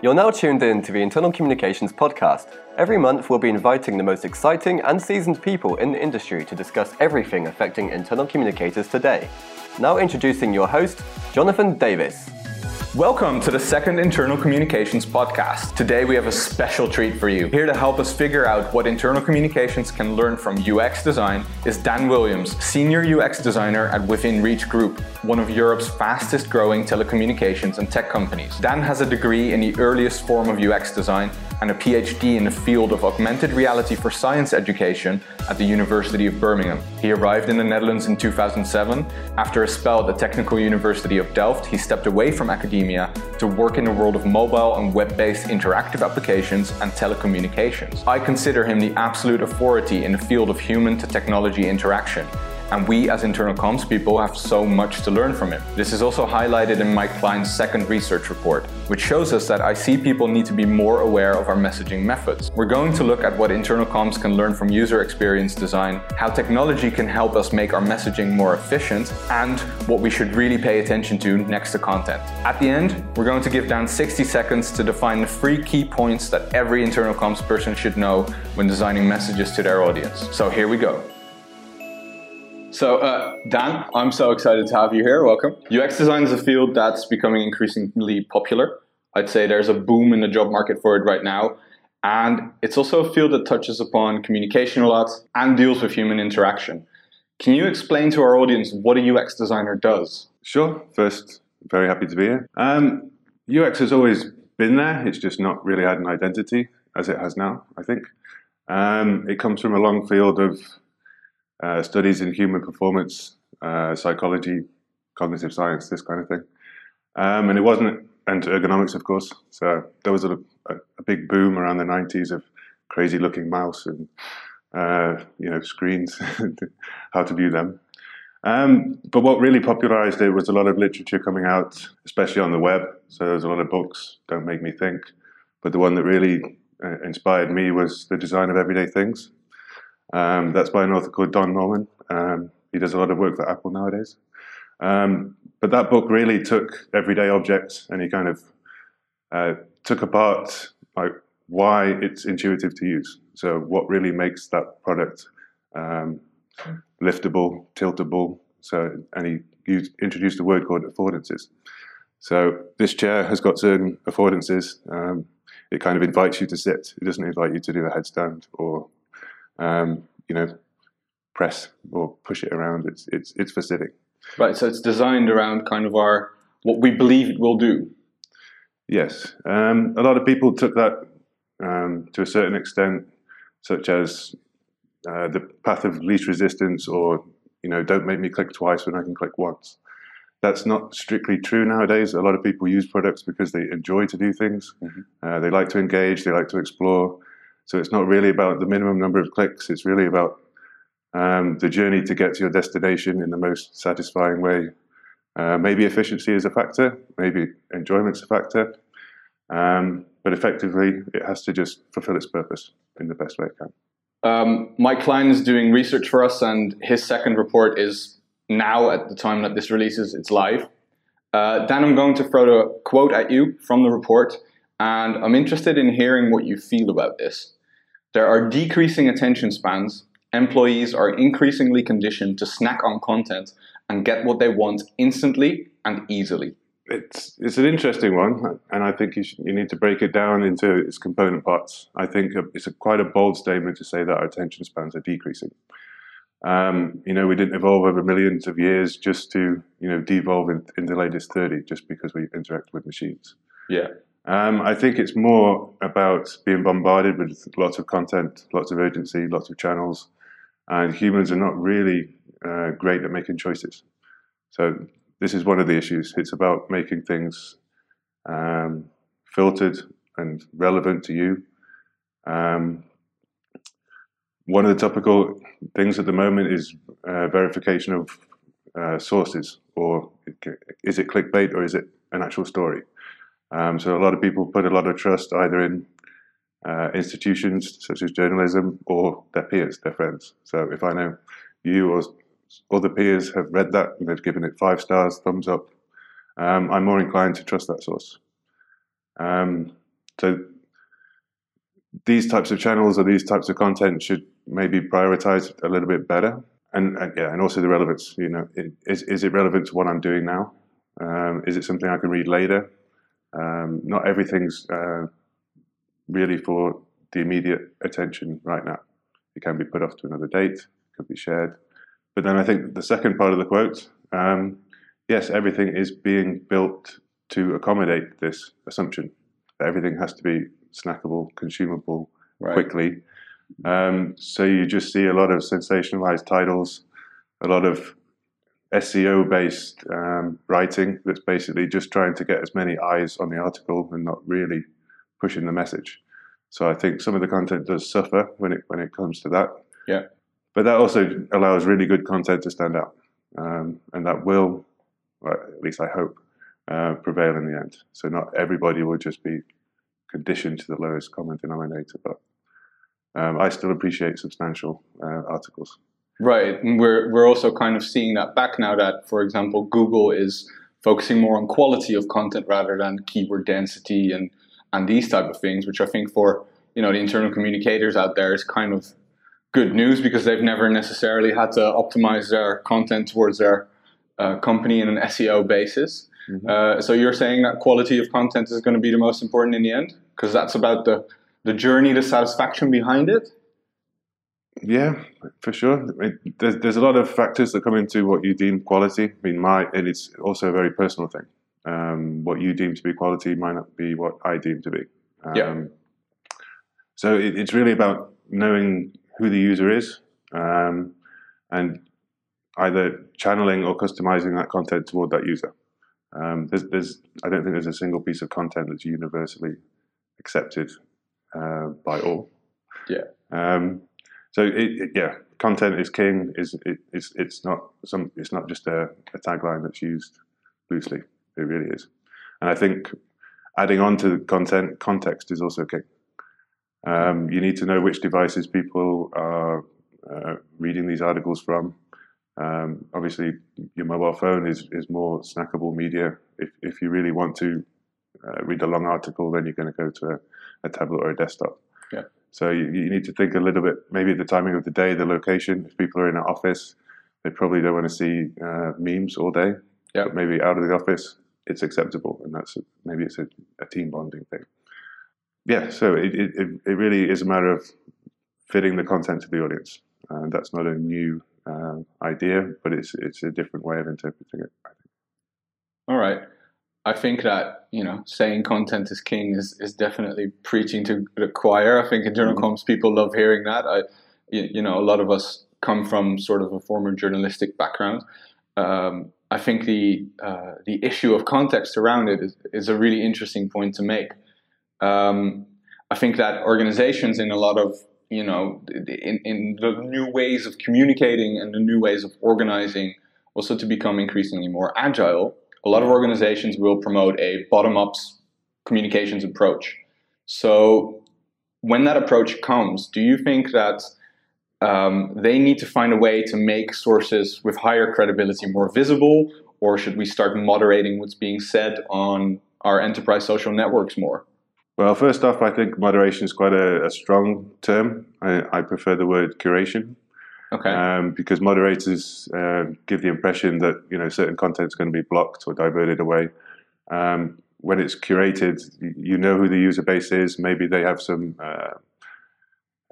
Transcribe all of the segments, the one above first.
You're now tuned in to the Internal Communications Podcast. Every month, we'll be inviting the most exciting and seasoned people in the industry to discuss everything affecting internal communicators today. Now, introducing your host, Jonathan Davis. Welcome to the second Internal Communications podcast. Today we have a special treat for you. Here to help us figure out what internal communications can learn from UX design is Dan Williams, Senior UX Designer at Within Reach Group, one of Europe's fastest growing telecommunications and tech companies. Dan has a degree in the earliest form of UX design and a PhD in the field of augmented reality for science education at the University of Birmingham. He arrived in the Netherlands in 2007. After a spell at the Technical University of Delft, he stepped away from academia to work in the world of mobile and web based interactive applications and telecommunications. I consider him the absolute authority in the field of human to technology interaction and we as internal comms people have so much to learn from him. This is also highlighted in Mike Klein's second research report, which shows us that IC people need to be more aware of our messaging methods. We're going to look at what internal comms can learn from user experience design, how technology can help us make our messaging more efficient, and what we should really pay attention to next to content. At the end, we're going to give Dan 60 seconds to define the three key points that every internal comms person should know when designing messages to their audience. So here we go. So, uh, Dan, I'm so excited to have you here. Welcome. UX design is a field that's becoming increasingly popular. I'd say there's a boom in the job market for it right now. And it's also a field that touches upon communication a lot and deals with human interaction. Can you explain to our audience what a UX designer does? Sure. First, very happy to be here. Um, UX has always been there, it's just not really had an identity as it has now, I think. Um, it comes from a long field of uh, studies in human performance, uh, psychology, cognitive science, this kind of thing. Um, and it wasn't, and ergonomics, of course. So there was a, a, a big boom around the 90s of crazy looking mouse and, uh, you know, screens, how to view them. Um, but what really popularized it was a lot of literature coming out, especially on the web. So there's a lot of books, Don't Make Me Think. But the one that really uh, inspired me was The Design of Everyday Things um, that's by an author called Don Norman. Um, he does a lot of work for Apple nowadays. Um, but that book really took everyday objects and he kind of uh, took apart like why it's intuitive to use. So what really makes that product um, liftable, tiltable. So and he used, introduced a word called affordances. So this chair has got certain affordances. Um, it kind of invites you to sit. It doesn't invite you to do a headstand or um, you know, press or push it around. It's it's it's specific. Right. So it's designed around kind of our what we believe it will do. Yes. Um, a lot of people took that um, to a certain extent, such as uh, the path of least resistance, or you know, don't make me click twice when I can click once. That's not strictly true nowadays. A lot of people use products because they enjoy to do things. Mm-hmm. Uh, they like to engage. They like to explore. So it's not really about the minimum number of clicks. It's really about um, the journey to get to your destination in the most satisfying way. Uh, maybe efficiency is a factor, maybe enjoyment's a factor, um, but effectively it has to just fulfill its purpose in the best way it can. Um, Mike Klein is doing research for us, and his second report is now at the time that this releases, it's live. Uh, Dan, I'm going to throw a quote at you from the report, and I'm interested in hearing what you feel about this. There are decreasing attention spans. Employees are increasingly conditioned to snack on content and get what they want instantly and easily. It's it's an interesting one, and I think you, should, you need to break it down into its component parts. I think it's a, quite a bold statement to say that our attention spans are decreasing. Um, you know, we didn't evolve over millions of years just to you know devolve in, in the latest thirty just because we interact with machines. Yeah. Um, I think it's more about being bombarded with lots of content, lots of urgency, lots of channels, and humans are not really uh, great at making choices. So this is one of the issues. It's about making things um, filtered and relevant to you. Um, one of the topical things at the moment is uh, verification of uh, sources, or is it clickbait or is it an actual story? Um, so a lot of people put a lot of trust either in uh, institutions such as journalism or their peers, their friends. So if I know you or other peers have read that and they've given it five stars, thumbs up, um, I'm more inclined to trust that source. Um, so these types of channels or these types of content should maybe prioritize a little bit better. And, and yeah, and also the relevance. You know, is is it relevant to what I'm doing now? Um, is it something I can read later? Um, not everything's uh, really for the immediate attention right now. It can be put off to another date. It could be shared. But then I think the second part of the quote, um, yes, everything is being built to accommodate this assumption that everything has to be snackable, consumable right. quickly. Um, so you just see a lot of sensationalized titles, a lot of SEO based um, writing that's basically just trying to get as many eyes on the article and not really pushing the message. So I think some of the content does suffer when it when it comes to that. Yeah. But that also allows really good content to stand out, um, and that will, well, at least I hope, uh, prevail in the end. So not everybody will just be conditioned to the lowest common denominator, but um, I still appreciate substantial uh, articles. Right, and we're we're also kind of seeing that back now. That, for example, Google is focusing more on quality of content rather than keyword density and and these type of things, which I think for you know the internal communicators out there is kind of good news because they've never necessarily had to optimize their content towards their uh, company in an SEO basis. Mm-hmm. Uh, so you're saying that quality of content is going to be the most important in the end because that's about the the journey, the satisfaction behind it. Yeah, for sure. It, there's there's a lot of factors that come into what you deem quality. I mean, my and it's also a very personal thing. Um, what you deem to be quality might not be what I deem to be. Um, yeah. So it, it's really about knowing who the user is um, and either channeling or customizing that content toward that user. Um, there's, there's, I don't think there's a single piece of content that's universally accepted uh, by all. Yeah. Um, so it, it, yeah, content is king. Is it, it's it's not some. It's not just a, a tagline that's used loosely. It really is. And I think adding on to content, context is also king. Um, you need to know which devices people are uh, reading these articles from. Um, obviously, your mobile phone is, is more snackable media. If, if you really want to uh, read a long article, then you're going to go to a, a tablet or a desktop. Yeah. So you, you, need to think a little bit, maybe the timing of the day, the location. If people are in an office, they probably don't want to see uh, memes all day. Yeah. But maybe out of the office, it's acceptable, and that's a, maybe it's a, a, team bonding thing. Yeah, so it, it, it really is a matter of fitting the content to the audience, and that's not a new uh, idea, but it's it's a different way of interpreting it. I think. All right. I think that you know saying content is king is, is definitely preaching to the choir. I think internal mm-hmm. comms people love hearing that. I, you, you, know, a lot of us come from sort of a former journalistic background, um, I think the uh, the issue of context around it is, is, a really interesting point to make. Um, I think that organizations in a lot of you know in, in the new ways of communicating and the new ways of organizing also to become increasingly more agile a lot of organizations will promote a bottom-up communications approach so when that approach comes do you think that um, they need to find a way to make sources with higher credibility more visible, or should we start moderating what's being said on our enterprise social networks more? Well, first off, I think moderation is quite a, a strong term. I, I, prefer the word curation. Okay. Um, because moderators uh, give the impression that you know certain content is going to be blocked or diverted away. Um, when it's curated, you know who the user base is. Maybe they have some uh,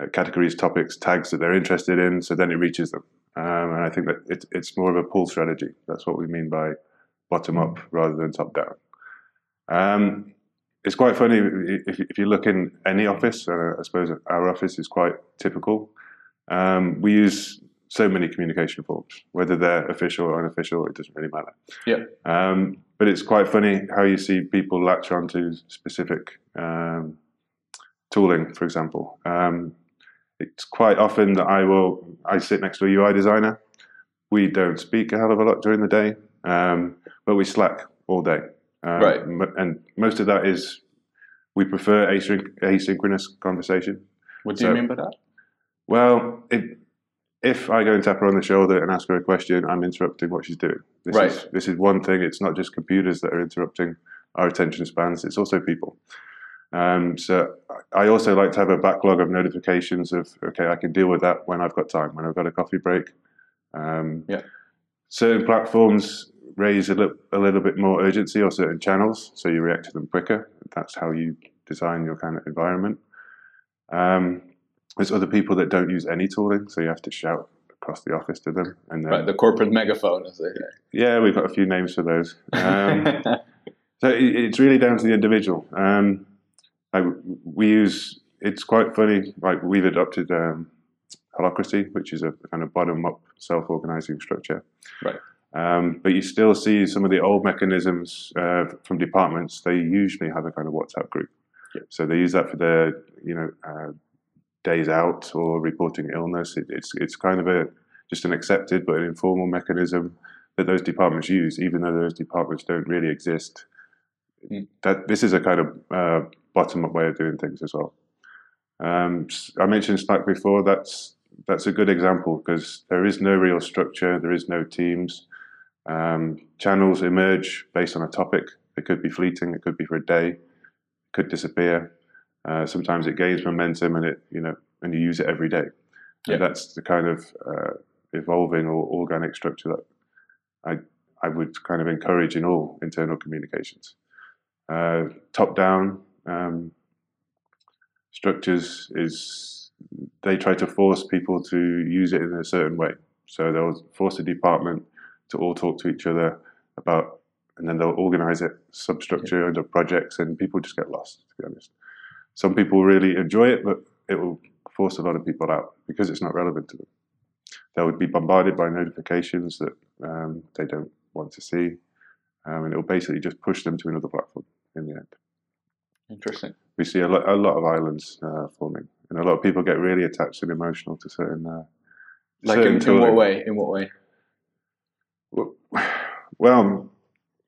uh, categories, topics, tags that they're interested in, so then it reaches them. Um, and I think that it, it's more of a pull strategy. That's what we mean by bottom up rather than top down. Um, it's quite funny if, if, you look in any office, uh, I suppose our office is quite typical. Um, we use so many communication forms, whether they're official or unofficial, it doesn't really matter. Yeah. Um, but it's quite funny how you see people latch onto specific um, tooling, for example. Um, it's quite often that I will I sit next to a UI designer. We don't speak a hell of a lot during the day, um, but we Slack all day. Um, right. And most of that is we prefer asynch- asynchronous conversation. What do so, you mean by that? Well, it, if I go and tap her on the shoulder and ask her a question, I'm interrupting what she's doing. This right. Is, this is one thing. It's not just computers that are interrupting our attention spans. It's also people. Um, so I also like to have a backlog of notifications of okay, I can deal with that when I've got time, when I've got a coffee break. Um, Yeah. Certain platforms raise a, li- a little bit more urgency or certain channels, so you react to them quicker. That's how you design your kind of environment. Um, there's other people that don't use any tooling, so you have to shout across the office to them. And then, Right, the corporate megaphone, as they yeah, we've got a few names for those. Um, so it, it's really down to the individual. Um, I, we use it's quite funny. Like we've adopted um, holacracy, which is a kind of bottom-up self-organizing structure. Right. Um, but you still see some of the old mechanisms uh, from departments. They usually have a kind of WhatsApp group. Yeah. So they use that for their, you know, uh, days out or reporting illness. It, it's it's kind of a just an accepted but an informal mechanism that those departments use, even though those departments don't really exist. Mm. That this is a kind of uh, bottom-up way of doing things as well. Um, I mentioned Slack before. That's that's a good example because there is no real structure. There is no teams. Um, channels emerge based on a topic. It could be fleeting. It could be for a day. It could disappear. Uh, sometimes it gains momentum, and it you know, and you use it every day. Yeah. That's the kind of uh, evolving or organic structure that I I would kind of encourage in all internal communications. Uh, top down um, structures is they try to force people to use it in a certain way. So they'll force a department to all talk to each other about, and then they'll organize it substructure under projects, and people just get lost. To be honest, some people really enjoy it, but it will force a lot of people out because it's not relevant to them. They would be bombarded by notifications that um, they don't want to see, um, and it will basically just push them to another platform in the end Interesting. we see a lot, a lot of islands uh, forming, and a lot of people get really attached and emotional to certain. Uh, Like certain in, in what way? In what way? Well,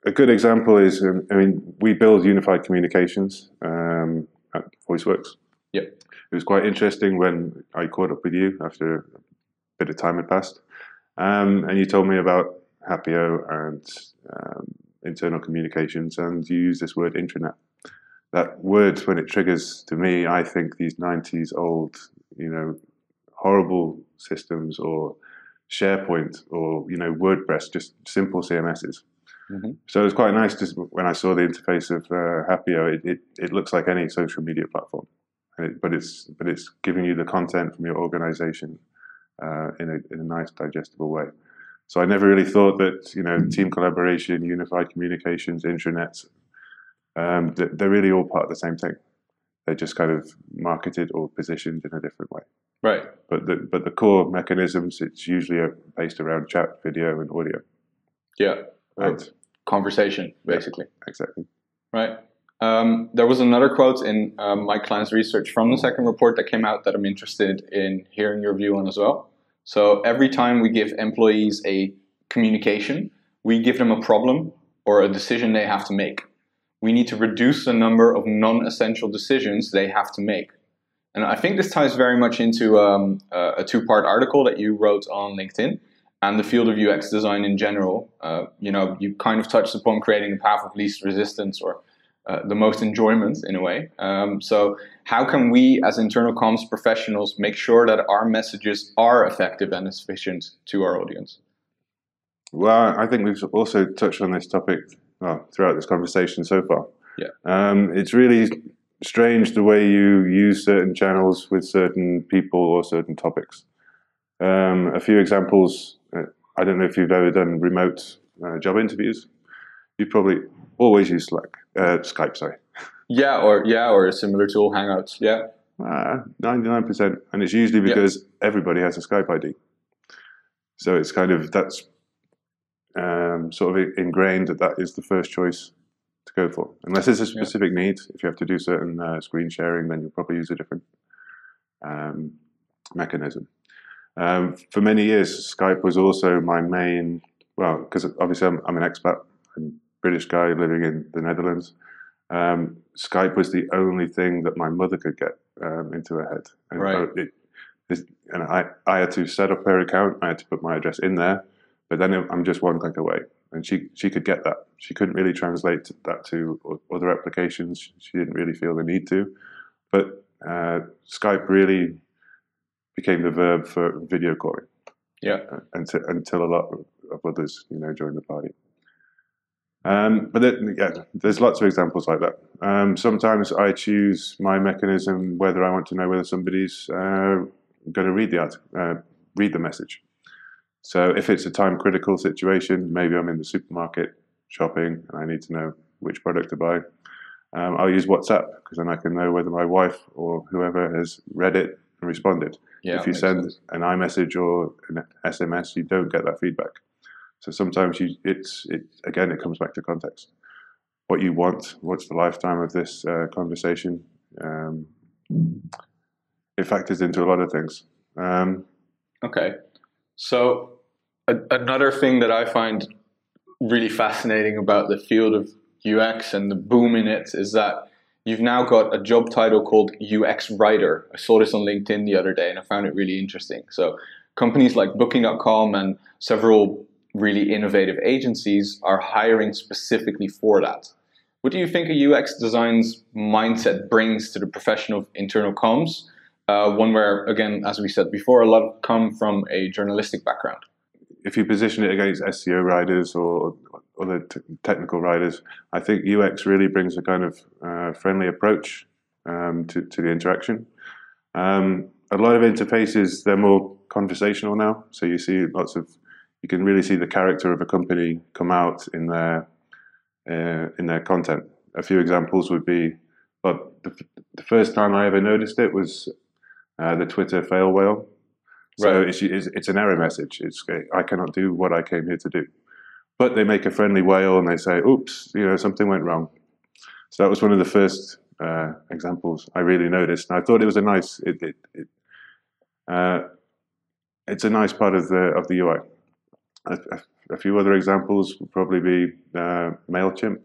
a good example is, um, I mean, we build unified communications um, at VoiceWorks. Yep. It was quite interesting when I caught up with you after a bit of time had passed, um, and you told me about Happeo and um, internal communications, and you use this word intranet. That word, when it triggers to me, I think these '90s old, you know, horrible systems or SharePoint or you know WordPress, just simple CMSs. Mhm. So it was quite nice to when I saw the interface of uh, Happeo. It, it, it looks like any social media platform, and it, but it's but it's giving you the content from your organization uh, in a in a nice digestible way. So I never really thought that you know team collaboration, unified communications, intranets, um, they're really all part of the same thing. They're just kind of marketed or positioned in a different way Right. but the but the core mechanisms it's usually uh, based around chat, video, and audio. Yeah. Or And conversation, basically. exactly. Right. Um, there was another quote in um, Mike Klein's research from the second report that came out that I'm interested in hearing your view on as well. So every time we give employees a communication, we give them a problem or a decision they have to make. We need to reduce the number of non-essential decisions they have to make. And I think this ties very much into um, a a two-part article that you wrote on LinkedIn and the field of UX design in general. Uh, you know, you kind of touched upon creating the path of least resistance or uh, the most enjoyment in a way. Um, so, how can we, as internal comms professionals, make sure that our messages are effective and efficient to our audience? Well, I think we've also touched on this topic throughout this conversation so far. Yeah. Um, it's really strange the way you use certain channels with certain people or certain topics. Um, a few examples. Uh, I don't know if you've ever done remote uh, job interviews. You probably always use Slack, uh, Skype. Sorry. Yeah, or yeah, or a similar tool, Hangouts. Yeah, Uh, 99%. And it's usually Yeah. because everybody has a Skype ID. So it's kind of, that's um, sort of ingrained that that is the first choice to go for. Unless there's a Yeah. specific need, if you have to do certain uh, screen sharing, then you'll probably use a different um, mechanism. Um, for many years, Skype was also my main, well, because obviously I'm, I'm an expat, I'm a British guy living in the Netherlands. Um, Skype was the only thing that my mother could get um, into her head. And Right. so It, and I, I had to set up her account. I had to put my address in there. but then I'm just one click away. And she, she could get that. She couldn't really translate that to other applications. She didn't really feel the need to. But uh, Skype really became the verb for video calling. Yeah. Uh, until, until a lot of others, you know, joined the party. Um, but it, yeah, there's lots of examples like that. Um, sometimes I choose my mechanism whether I want to know whether somebody's uh, going to read the art, uh, read the message. So if it's a time critical situation, maybe I'm in the supermarket shopping and I need to know which product to buy. Um, I'll use WhatsApp because then I can know whether my wife or whoever has read it and responded. Yeah, if you send sense. an iMessage or an SMS, you don't get that feedback. So sometimes you, it's it again, it comes back to context. What you want, what's the lifetime of this uh, conversation? Um, it factors into a lot of things. Um, okay, so a, another thing that I find really fascinating about the field of UX and the boom in it is that you've now got a job title called UX writer. I saw this on LinkedIn the other day and I found it really interesting. So companies like Booking.com and several really innovative agencies are hiring specifically for that. What do you think a UX design's mindset brings to the profession of internal comms? Uh, one where, again, as we said before, a lot come from a journalistic background. If you position it against SEO writers or other t- technical writers, I think UX really brings a kind of uh, friendly approach um, to, to the interaction. Um, a lot of interfaces, they're more conversational now. So you see lots of you can really see the character of a company come out in their uh, in their content. A few examples would be, but the, the first time I ever noticed it was uh, the Twitter fail whale. So right. it's, it's, it's, an error message. It's I cannot do what I came here to do. But they make a friendly whale and they say, "Oops, you know something went wrong." So that was one of the first uh, examples I really noticed, and I thought it was a nice. It, it, it uh, it's a nice part of the of the UI a, a, few other examples would probably be uh, Mailchimp.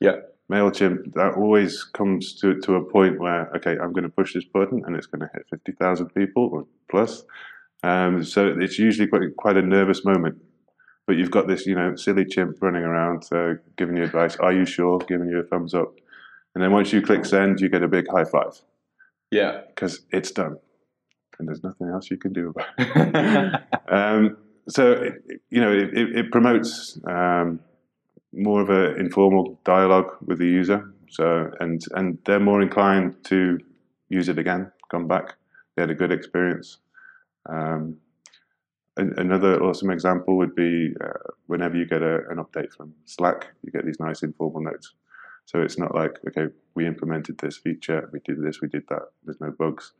Yeah. Mailchimp that always comes to to a point where okay, I'm going to push this button and it's going to hit fifty thousand people or plus. Um, so it's usually quite quite a nervous moment. But you've got this, you know, silly chimp running around uh, giving you advice. Are you sure? Giving you a thumbs up, and then once you click send, you get a big high five. Yeah, because it's done, and there's nothing else you can do about it. um, so it, you know it, it promotes um, more of an informal dialogue with the user. So and and they're more inclined to use it again, come back. They had a good experience. Um, another awesome example would be uh, whenever you get a, an update from Slack, you get these nice informal notes. So it's not like okay, we implemented this feature, we did this, we did that. There's no bugs.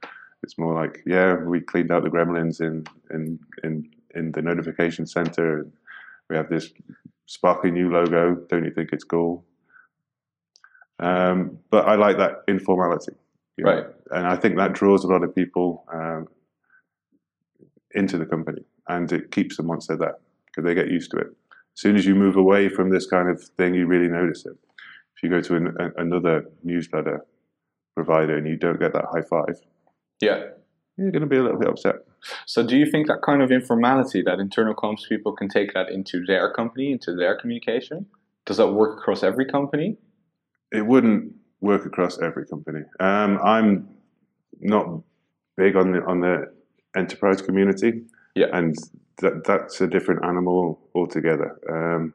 It's more like yeah, we cleaned out the gremlins in in in in the notification center. We have this sparkly new logo. Don't you think it's cool? Um, but I like that informality, right? Know? And I think that draws a lot of people um, into the company, and it keeps them once they're there because they get used to it. As soon as you move away from this kind of thing, you really notice it. If you go to an, a, another newsletter provider and you don't get that high five, yeah, you're going to be a little bit upset. So, do you think that kind of informality, that internal comms people can take that into their company, into their communication? Does that work across every company? It wouldn't work across every company. Um, I'm not big on the on the enterprise community, yeah, and that that's a different animal altogether. Um,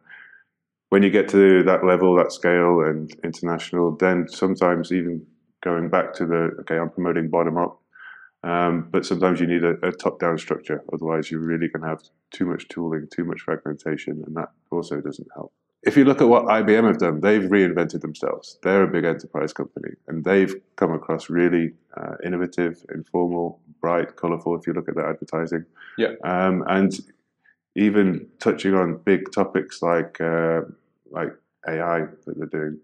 when you get to that level, that scale, and international, then sometimes even going back to the okay, I'm promoting bottom up um, but sometimes you need a, a top-down structure. Otherwise, you're really going to have too much tooling, too much fragmentation, and that also doesn't help. If you look at what IBM have done, they've reinvented themselves. They're a big enterprise company, and they've come across really uh, innovative, informal, bright, colorful. If you look at their advertising, yeah, um, and even touching on big topics like uh, like AI that they're doing.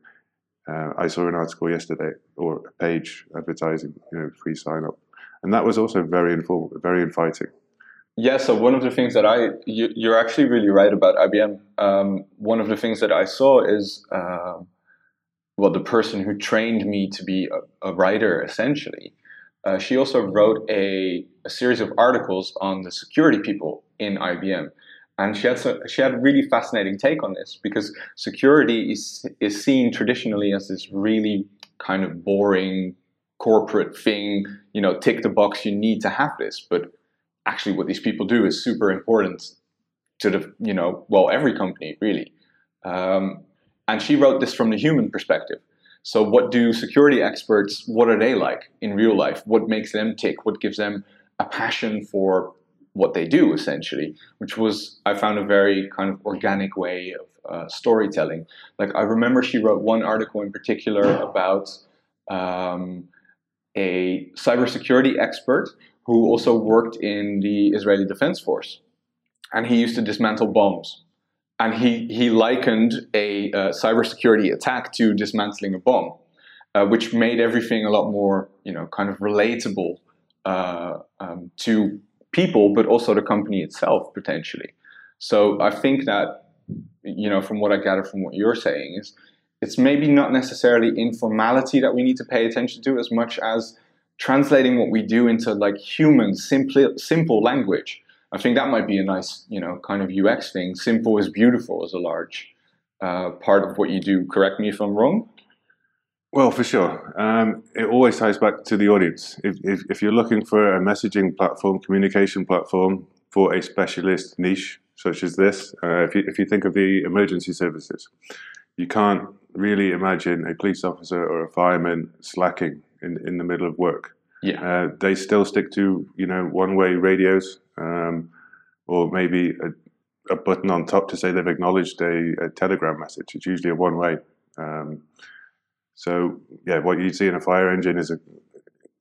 Uh, I saw an article yesterday or a page advertising, you know, free sign up and that was also very informal, very inviting. Yeah, so one of the things that I, you, are actually really right about IBM. Um, one of the things that I saw is, uh, well, the person who trained me to be a, a writer, essentially, uh, she also wrote a, a, series of articles on the security people in IBM. and she had so, she had a really fascinating take on this because security is is seen traditionally as this really kind of boring corporate thing. You know, tick the box. You need to have this, but actually, what these people do is super important to the you know well every company really. Um, and she wrote this from the human perspective. So, what do security experts? What are they like in real life? What makes them tick? What gives them a passion for what they do essentially, which was I found a very kind of organic way of uh, storytelling. Like I remember she wrote one article in particular about um, a cybersecurity expert who also worked in the Israeli Defense Force, and he used to dismantle bombs. And he, he likened a uh, cybersecurity attack to dismantling a bomb, uh, which made everything a lot more, you know, kind of relatable uh, um, to people, but also the company itself potentially. So I think that you know from what I gather from what you're saying is it's maybe not necessarily informality that we need to pay attention to as much as translating what we do into like human simple simple language. I think that might be a nice you know kind of UX thing. Simple is beautiful is a large uh, part of what you do. Correct me if I'm wrong. Well, for sure. Um, it always ties back to the audience. If, if, if, you're looking for a messaging platform, communication platform for a specialist niche such as this, uh, if, you, if you think of the emergency services, you can't really imagine a police officer or a fireman slacking in, in the middle of work. Yeah. Uh, they still stick to, you know, one-way radios um, or maybe a, a, button on top to say they've acknowledged a, a telegram message. It's usually a one-way. Um, so yeah, what you see in a fire engine is a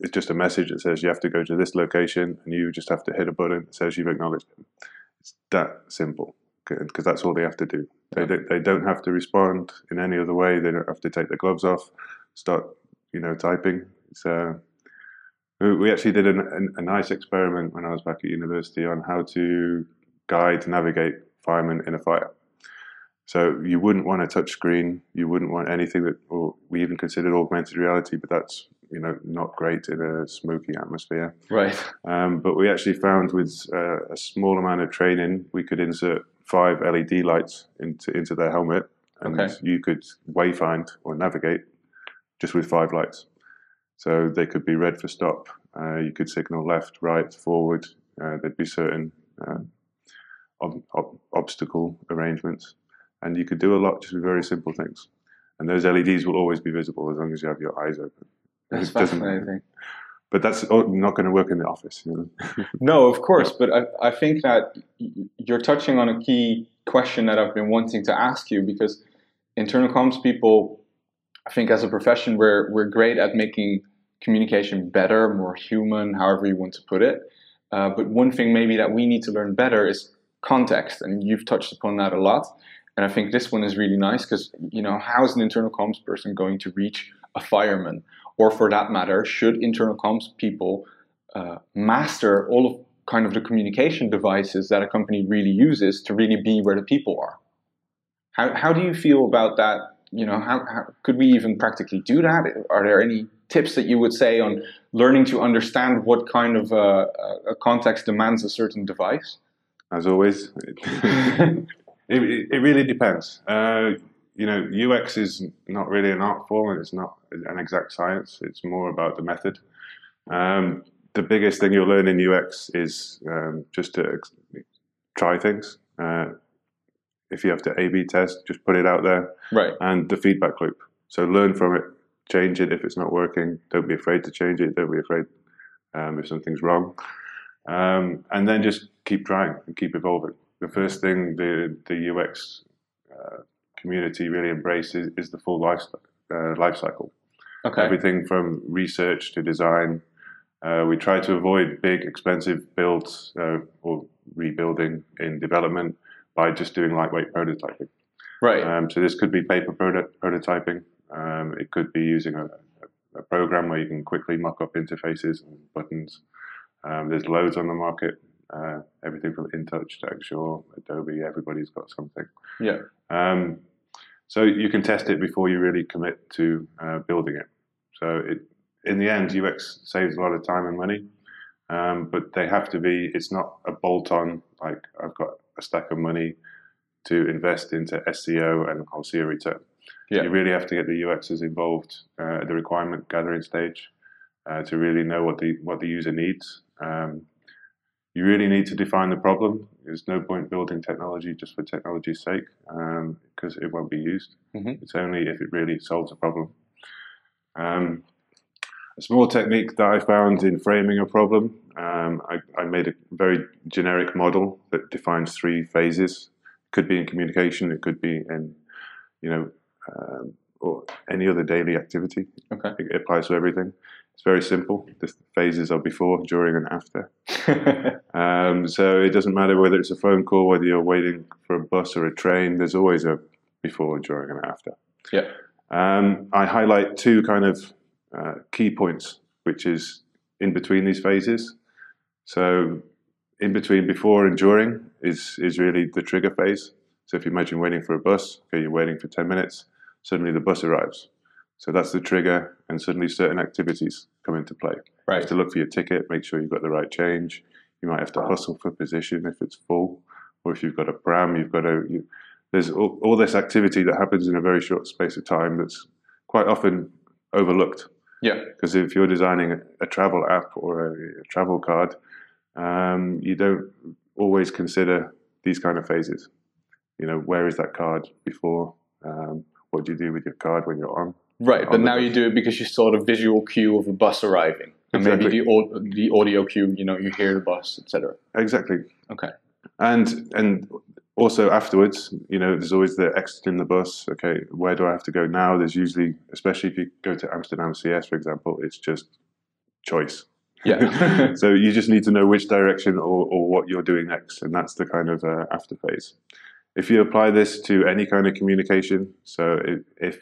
it's just a message that says you have to go to this location, and you just have to hit a button that says you've acknowledged it. It's that simple because that's all they have to do. They don't, they don't have to respond in any other way. They don't have to take their gloves off, start you know typing. It's uh, we actually did a, a, a nice experiment when I was back at university on how to guide, navigate firemen in a fire. So you wouldn't want a touch screen. You wouldn't want anything that, or we even considered augmented reality, but that's you know not great in a smoky atmosphere. Right. Um, but we actually found with uh, a small amount of training, we could insert five LED lights into into their helmet, and okay. you could wayfind or navigate just with five lights. So they could be red for stop. Uh, you could signal left, right, forward. Uh, there'd be certain uh, ob- ob- obstacle arrangements and you could do a lot just with very simple things. And those LEDs will always be visible as long as you have your eyes open. That's fascinating. But that's not going to work in the office. You know? no, of course. But I, I think that you're touching on a key question that I've been wanting to ask you because internal comms people, I think as a profession, we're, we're great at making communication better, more human, however you want to put it. Uh, but one thing maybe that we need to learn better is context, and you've touched upon that a lot. And I think this one is really nice because, you know, how is an internal comms person going to reach a fireman? Or for that matter, should internal comms people uh, master all of kind of the communication devices that a company really uses to really be where the people are? How, how do you feel about that? You know, how, how could we even practically do that? Are there any tips that you would say on learning to understand what kind of uh, a context demands a certain device? As always, It, it really depends. Uh, you know, UX is not really an art form and it's not an exact science. It's more about the method. Um, the biggest thing you'll learn in UX is um, just to try things. Uh, if you have to A/B test, just put it out there. Right. And the feedback loop. So learn from it. Change it if it's not working. Don't be afraid to change it. Don't be afraid um, if something's wrong. Um, and then just keep trying and keep evolving the first thing the the UX uh, community really embraces is the full life uh, life cycle. Okay. Everything from research to design. Uh, we try to avoid big, expensive builds uh, or rebuilding in development by just doing lightweight prototyping. Right. Um, so this could be paper prototyping. Um, it could be using a, a, program where you can quickly mock up interfaces and buttons. Um, there's loads on the market. Uh, everything from InTouch to Axure, Adobe, everybody's got something. Yeah. Um, so you can test it before you really commit to uh, building it. So it, in the end, UX saves a lot of time and money, um, but they have to be. It's not a bolt-on like I've got a stack of money to invest into SEO and I'll see a return. Yeah. You really have to get the UXers involved uh, at the requirement gathering stage uh, to really know what the what the user needs. Um, you really need to define the problem. There's no point building technology just for technology's sake because um, it won't be used. Mhm. It's only if it really solves a problem. Um, a small technique that I found in framing a problem, um, I, I made a very generic model that defines three phases. It Could be in communication, it could be in, you know, um, or any other daily activity. Okay. It applies to everything. It's very simple. The phases are before, during, and after. Um, so it doesn't matter whether it's a phone call, whether you're waiting for a bus or a train. There's always a before, during, and after. yeah. Um, I highlight two kind of uh, key points, which is in between these phases. So, in between before and during is is really the trigger phase. So, if you imagine waiting for a bus, okay, you're waiting for ten minutes, suddenly the bus arrives. So that's the trigger, and suddenly certain activities come into play. You Right. have to look for your ticket, make sure you've got the right change. You might have to hustle for position if it's full, or if you've got a pram, you've got to. You, there's all, all this activity that happens in a very short space of time that's quite often overlooked. Yeah. Because if you're designing a, a travel app or a, a travel card, um, you don't always consider these kind of phases. You know, where is that card before? Um, what do you do with your card when you're on? Right, but on the now you do it because you saw the visual cue of a bus arriving, and maybe the the audio cue. You know, you hear the bus, etc. Exactly. Okay. And and also afterwards, you know, there's always the exit in the bus. Okay, where do I have to go now? There's usually, especially if you go to Amsterdam CS, for example, it's just choice. Yeah. so you just need to know which direction or, or what you're doing next, and that's the kind of uh, after phase. If you apply this to any kind of communication, so if, if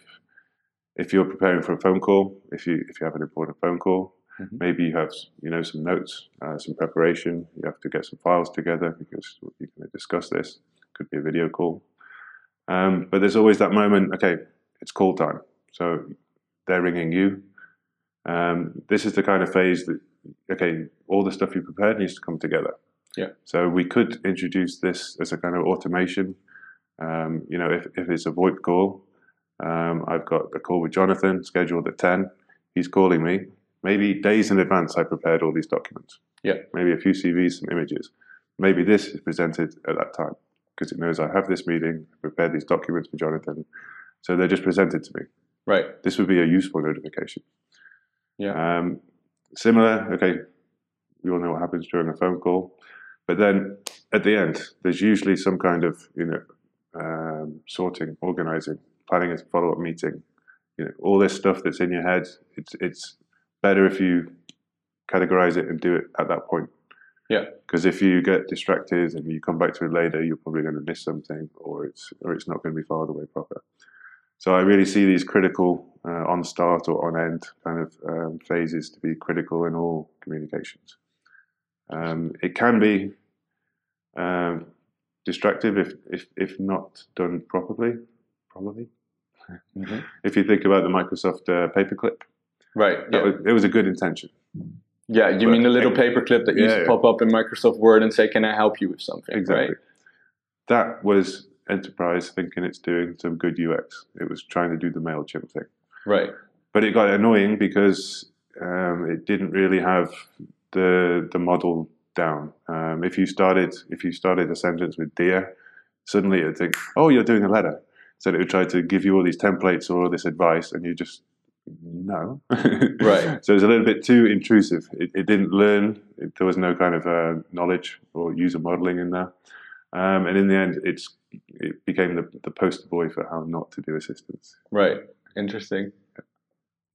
if you're preparing for a phone call, if you if you have an important phone call, Mhm. maybe you have you know some notes, uh, some preparation. You have to get some files together because you're going to discuss this. Could be a video call, um, but there's always that moment. Okay, it's call time, so they're ringing you. Um, this is the kind of phase that okay, all the stuff you prepared needs to come together. Yeah. So we could introduce this as a kind of automation. Um, you know, if, if it's a VoIP call, um, I've got a call with Jonathan scheduled at 10. He's calling me. Maybe days in advance, I prepared all these documents. Yeah. Maybe a few CVs, some images. Maybe this is presented at that time because it knows I have this meeting, I prepared these documents for Jonathan. So they're just presented to me. right. This would be a useful notification. Yeah. Um, similar, okay, we all know what happens during a phone call. But then at the end, there's usually some kind of, you know, um, sorting, organizing, planning a follow-up meeting. You know, all this stuff that's in your head. It's it's better if you categorize it and do it at that point. Yeah. Because if you get distracted and you come back to it later, you're probably going to miss something, or it's or it's not going to be filed away proper. So I really see these critical uh, on start or on end kind of um, phases to be critical in all communications. Um, it can be um, distractive if, if if not done properly. Probably. Mhm. If you think about the Microsoft uh, paperclip, Right. Yeah. was, it was a good intention. Yeah. You But- mean the little paperclip that used Yeah, to pop up in Microsoft Word and say, "Can I help you with something?" Exactly. Right. That was enterprise thinking it's doing some good UX. It was trying to do the Mailchimp thing. Right. but it got annoying because um, it didn't really have the the model down. Um, if you started if you started a sentence with dear, suddenly it'd think, oh, you're doing a letter. So it would try to give you all these templates or all this advice, and you just no. Right. So it was a little bit too intrusive. It, it didn't learn. It, there was no kind of uh, knowledge or user modeling in there. Um, and in the end, it's it became the, the poster boy for how not to do assistance. Right. Interesting.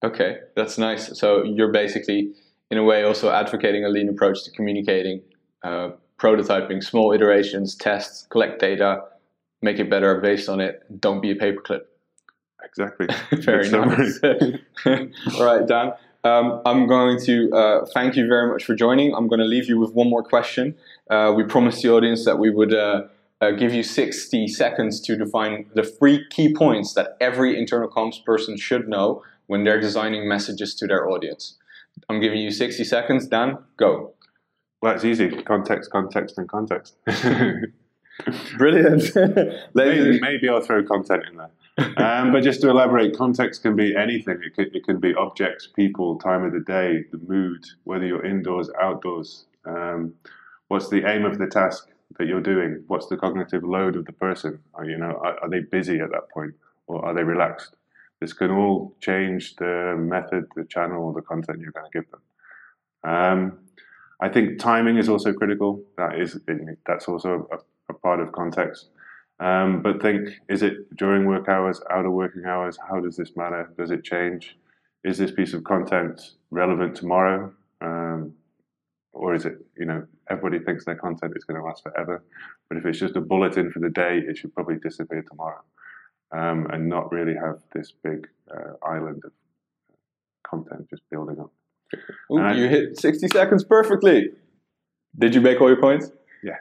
Okay, that's nice. So you're basically, in a way, also advocating a lean approach to communicating, uh, prototyping, small iterations, tests, collect data, make it better based on it. Don't be a paperclip. Exactly. Very nice. All right, Dan. Um, I'm going to uh, thank you very much for joining. I'm going to leave you with one more question. Uh, we promised the audience that we would uh, give you 60 seconds to define the three key points that every internal comms person should know when they're designing messages to their audience. I'm giving you 60 seconds. Dan, go. Well, it's easy. Context, context, and context. Brilliant. maybe, maybe I'll throw content in there. Um, but just to elaborate, context can be anything. It can, it can be objects, people, time of the day, the mood, whether you're indoors, outdoors. Um, what's the aim of the task that you're doing? What's the cognitive load of the person? Are, you know, are, are they busy at that point, or are they relaxed? This can all change the method, the channel, the content you're going to give them. Um, I think timing is also critical. That is that's also a, a part of context. Um, but think: is it during work hours, out of working hours? How does this matter? Does it change? Is this piece of content relevant tomorrow, um, or is it you know everybody thinks their content is going to last forever? But if it's just a bulletin for the day, it should probably disappear tomorrow, um, and not really have this big uh, island of content just building up. Ooh, you hit 60 seconds perfectly. Did you make all your points? Yeah.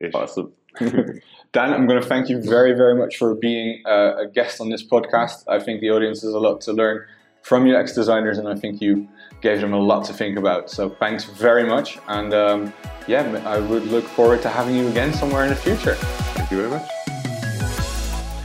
Ish. Awesome. Dan, I'm going to thank you very, very much for being uh, a guest on this podcast. I think the audience has a lot to learn from UX designers, and I think you gave them a lot to think about. So thanks very much. And um, yeah, I would look forward to having you again somewhere in the future. Thank you very much.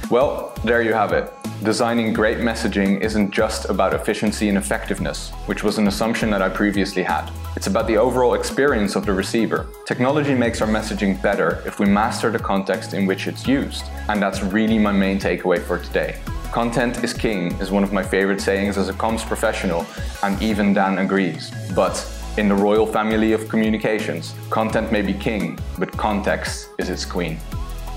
Well, there you have it. Designing great messaging isn't just about efficiency and effectiveness, which was an assumption that I previously had. It's about the overall experience of the receiver. Technology makes our messaging better if we master the context in which it's used. And that's really my main takeaway for today. Content is king is one of my favorite sayings as a comms professional, and even Dan agrees. But in the royal family of communications, content may be king, but context is its queen.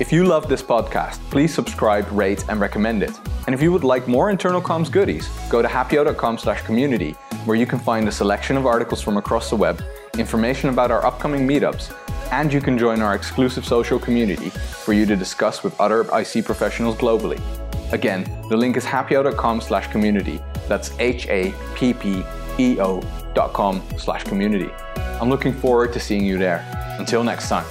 If you love this podcast, please subscribe, rate, and recommend it. And if you would like more internal comms goodies, go to happeo.com slash community, where you can find a selection of articles from across the web, information about our upcoming meetups, and you can join our exclusive social community for you to discuss with other IC professionals globally. Again, the link is happeo.com slash community. That's H-A-P-P-E-O dot com slash community. I'm looking forward to seeing you there. Until next time.